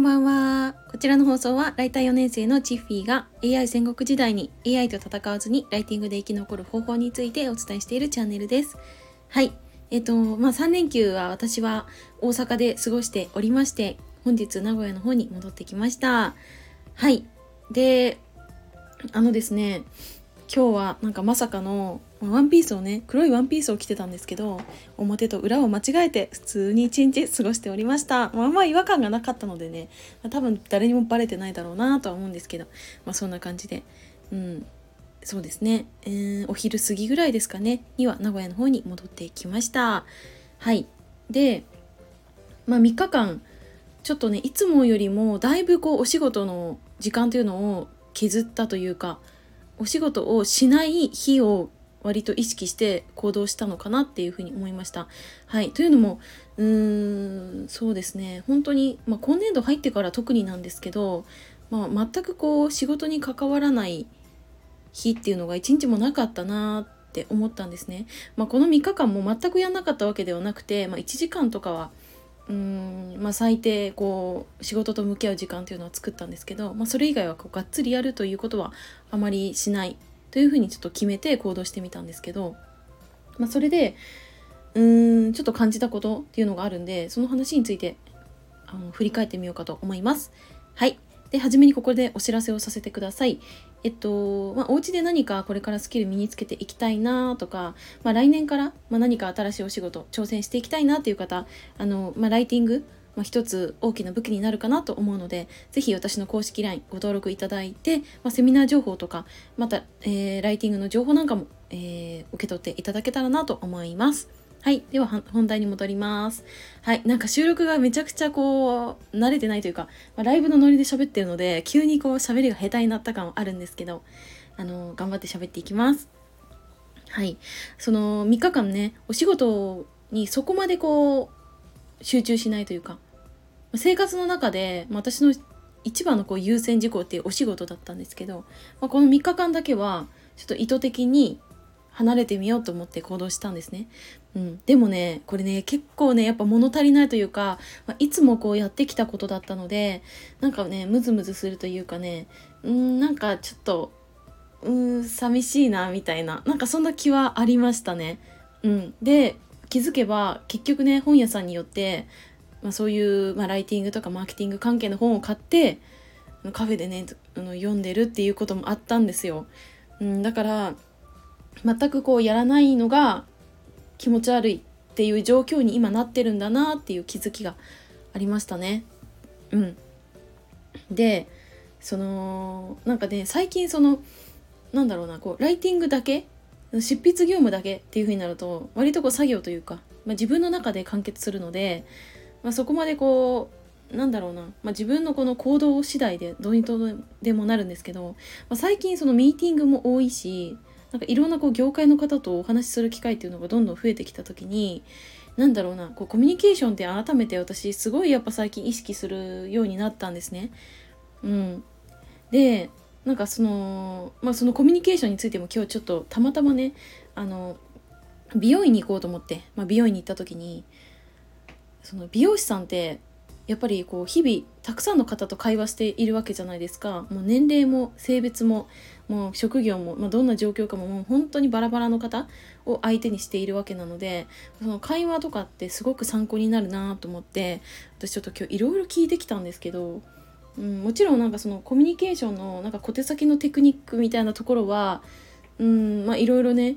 んばんは。こちらの放送は、ライター4年生のチッフィーが AI 戦国時代に AI と戦わずにライティングで生き残る方法についてお伝えしているチャンネルです。はい。えっ、と、まあ、3連休は私は大阪で過ごしておりまして、本日名古屋の方に戻ってきました。はい。で、あのですね、今日はなんかまさかのワンピースをね黒いワンピースを着てたんですけど表と裏を間違えて普通に一日過ごしておりました。まあまあ違和感がなかったのでね、ま、多分誰にもバレてないだろうなとは思うんですけどまあそんな感じでうんそうですね、えー、お昼過ぎぐらいですかねには名古屋の方に戻ってきました。はい。でまあ3日間ちょっとねいつもよりもだいぶこうお仕事の時間というのを削ったというかお仕事をしない日を割と意識して行動したのかなっていうふうに思いました。はい、というのもうーんそうですね本当に、まあ、今年度入ってから特になんですけど、まあ、全くこう仕事に関わらない日っていうのが一日もなかったなって思ったんですね。まあ、この3日間も全くやんなかったわけではなくて、まあ、1時間とかはうーんまあ最低こう仕事と向き合う時間というのは作ったんですけど、まあ、それ以外はこうがっつりやるということはあまりしないというふうにちょっと決めて行動してみたんですけど、まあ、それでうーんちょっと感じたことっていうのがあるんでその話についてあの振り返ってみようかと思います。はいで初めにここでお知らせをさせてください。えっと、まあ、お家で何かこれからスキル身につけていきたいなとか、まあ、来年から、ま、何か新しいお仕事挑戦していきたいなっていう方、あの、ま、ライティング、まあ、一つ大きな武器になるかなと思うので、ぜひ私の公式 LINE ご登録いただいて、まあ、セミナー情報とか、また、えー、ライティングの情報なんかも、えー、受け取っていただけたらなと思います。はい。では、本題に戻ります。はい。なんか収録がめちゃくちゃこう、慣れてないというか、まあ、ライブのノリで喋ってるので、急にこう、喋りが下手になった感はあるんですけど、あの、頑張って喋っていきます。はい。その3日間ね、お仕事にそこまでこう、集中しないというか、生活の中で、私の一番のこう優先事項っていうお仕事だったんですけど、まあ、この3日間だけは、ちょっと意図的に離れてみようと思って行動したんですね。うん、でもねこれね結構ねやっぱ物足りないというか、まあ、いつもこうやってきたことだったのでなんかねムズムズするというかねうんなんかちょっとうん寂しいなみたいななんかそんな気はありましたね。うん、で気づけば結局ね本屋さんによって、まあ、そういう、まあ、ライティングとかマーケティング関係の本を買ってカフェでねあの読んでるっていうこともあったんですよ。うん、だから全くこうやらないのが気持ち悪いっていう状況に今なってるんだなっていう気づきがありましたね。うん、でそのなんかね最近そのなんだろうなこうライティングだけ執筆業務だけっていう風になると割とこう作業というか、まあ、自分の中で完結するので、まあ、そこまでこうなんだろうな、まあ、自分のこの行動次第でどうにとでもなるんですけど、まあ、最近そのミーティングも多いしなんかいろんなこう業界の方とお話しする機会っていうのがどんどん増えてきた時に何だろうなこうコミュニケーションって改めて私すごいやっぱ最近意識するようになったんですね。うん、でなんかそのまあそのコミュニケーションについても今日ちょっとたまたまねあの美容院に行こうと思って、まあ、美容院に行った時にその美容師さんってやっぱりこう日々たくさんの方と会話しているわけじゃないですか。もう年齢も性別ももう職業も、まあ、どんな状況かももう本当にバラバラの方を相手にしているわけなのでその会話とかってすごく参考になるなと思って私ちょっと今日いろいろ聞いてきたんですけど、うん、もちろんなんかそのコミュニケーションのなんか小手先のテクニックみたいなところはうんまあいろいろね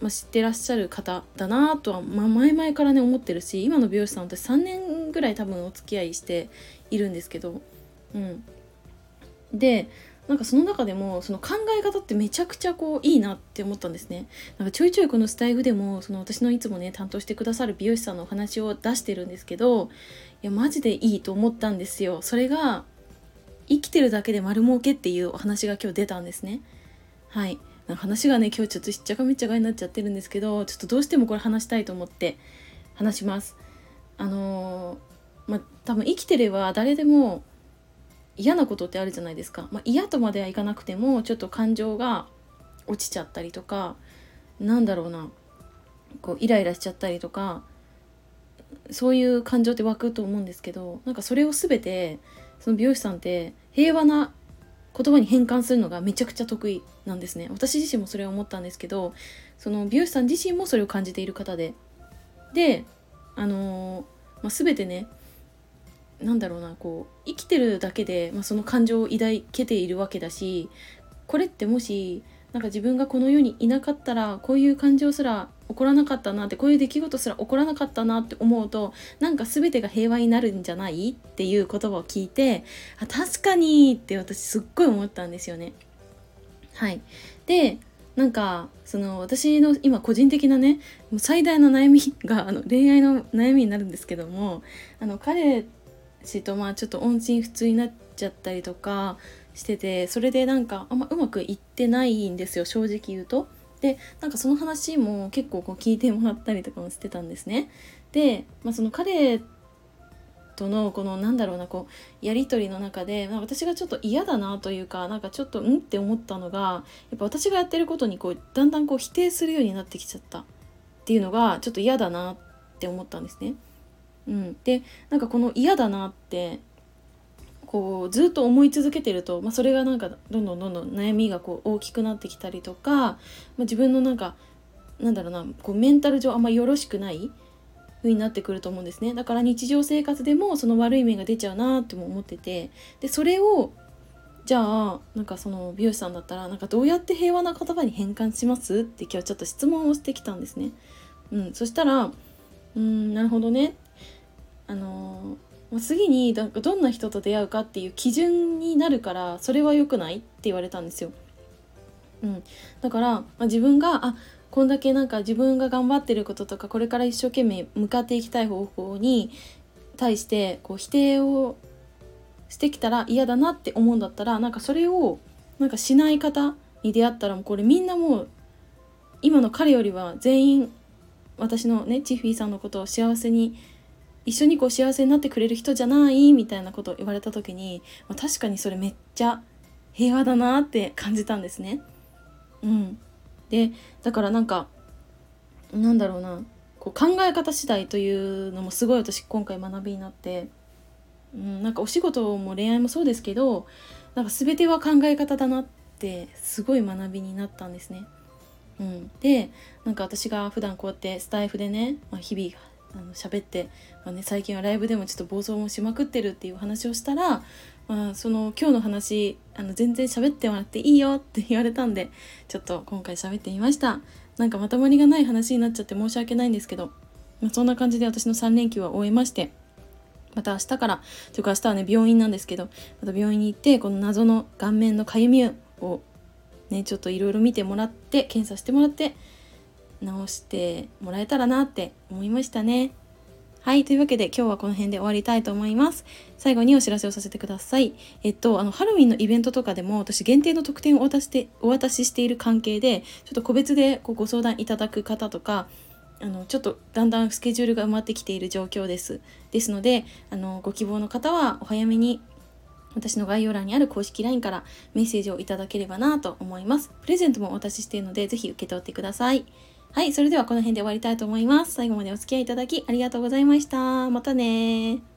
まあ、知ってらっしゃる方だなとは、まあ、前々からね思ってるし今の美容師さん私3年ぐらい多分お付き合いしているんですけど、うん、でなんかその中でもその考え方ってめちゃくちゃこういいなって思ったんですね。なんかちょいちょいこのスタイフでもその私のいつもね担当してくださる美容師さんのお話を出してるんですけどいやマジでいいと思ったんですよ。それが生きてるだけで丸儲けっていうお話が今日出たんですね。はい。話がね今日ちょっとしっちゃかめっちゃかになっちゃってるんですけどちょっとどうしてもこれ話したいと思って話します。あのー、まあ多分生きてれば誰でも嫌なことってあるじゃないですか、まあ、嫌とまではいかなくてもちょっと感情が落ちちゃったりとかなんだろうなこうイライラしちゃったりとかそういう感情って湧くと思うんですけどなんかそれを全てその美容師さんって平和な言葉に変換するのがめちゃくちゃ得意なんですね。私自身もそれを思ったんですけどその美容師さん自身もそれを感じている方で。であのー、まあ、全てねなんだろうなこう生きてるだけで、まあ、その感情を抱けているわけだしこれってもしなんか自分がこの世にいなかったらこういう感情すら起こらなかったなってこういう出来事すら起こらなかったなって思うとなんか全てが平和になるんじゃないっていう言葉を聞いてあ確かにって私すっごい思ったんですよね。はいでなんかその私の今個人的なねもう最大の悩みがあの恋愛の悩みになるんですけどもあの彼氏とまあちょっと音信不通になっちゃったりとかしててそれでなんかあんまうまくいってないんですよ正直言うと。でなんかその話も結構こう聞いてもらったりとかもしてたんですね。で、まあ、その彼とのこのなんだろうなこうやり取りの中でま私がちょっと嫌だなというかなんかちょっとうんって思ったのがやっぱ私がやってることにこうだんだんこう否定するようになってきちゃったっていうのがちょっと嫌だなって思ったんですね。うん、でなんかこの嫌だなってこうずっと思い続けてると、まあ、それがなんかどんどんどんどん悩みがこう大きくなってきたりとか、まあ、自分のなんかなんだろうなこうメンタル上あんまよろしくない風になってくると思うんですねだから日常生活でもその悪い面が出ちゃうなっても思っててでそれをじゃあなんかその美容師さんだったらなんかどうやって平和な言葉に変換しますって今日ちょっと質問をしてきたんですね。うん、そしたらうんなるほどねあのー、次にどんな人と出会うかっていう基準になるからそれは良くないって言われたんですよ。うん、だから、まあ、自分があこんだけなんか自分が頑張ってることとかこれから一生懸命向かっていきたい方法に対してこう否定をしてきたら嫌だなって思うんだったらなんかそれをなんかしない方に出会ったらもうこれみんなもう今の彼よりは全員私のねチフィーさんのことを幸せに一緒にこう幸せになってくれる人じゃないみたいなことを言われた時に、まあ、確かにそれめっちゃ平和だなって感じたんですね。うん、でだからなんかなんだろうなこう考え方次第というのもすごい私今回学びになって、うん、なんかお仕事も恋愛もそうですけどなんか全ては考え方だなってすごい学びになったんですね。うん、でなんか私が普段こうやってスタイフでね、まあ、日々あの喋って、まあね、最近はライブでもちょっと暴走もしまくってるっていう話をしたら、まあ、その今日の話あの全然喋ってもらっていいよって言われたんでちょっと今回喋ってみました。なんかまとまりがない話になっちゃって申し訳ないんですけど、まあ、そんな感じで私の3連休は終えましてまた明日からというか明日はね病院なんですけどまた病院に行ってこの謎の顔面のかゆみをねちょっといろいろ見てもらって検査してもらって直してもらえたらなって思いましたね。はい。というわけで今日はこの辺で終わりたいと思います。最後にお知らせをさせてください。えっと、あの、ハロウィンのイベントとかでも私限定の特典をお渡してお渡ししている関係で、ちょっと個別でこうご相談いただく方とか、あの、ちょっとだんだんスケジュールが埋まってきている状況です。ですので、あの、ご希望の方はお早めに私の概要欄にある公式 LINE からメッセージをいただければなと思います。プレゼントもお渡ししているので、ぜひ受け取ってください。はい、それではこの辺で終わりたいと思います。最後までお付き合いいただきありがとうございました。またね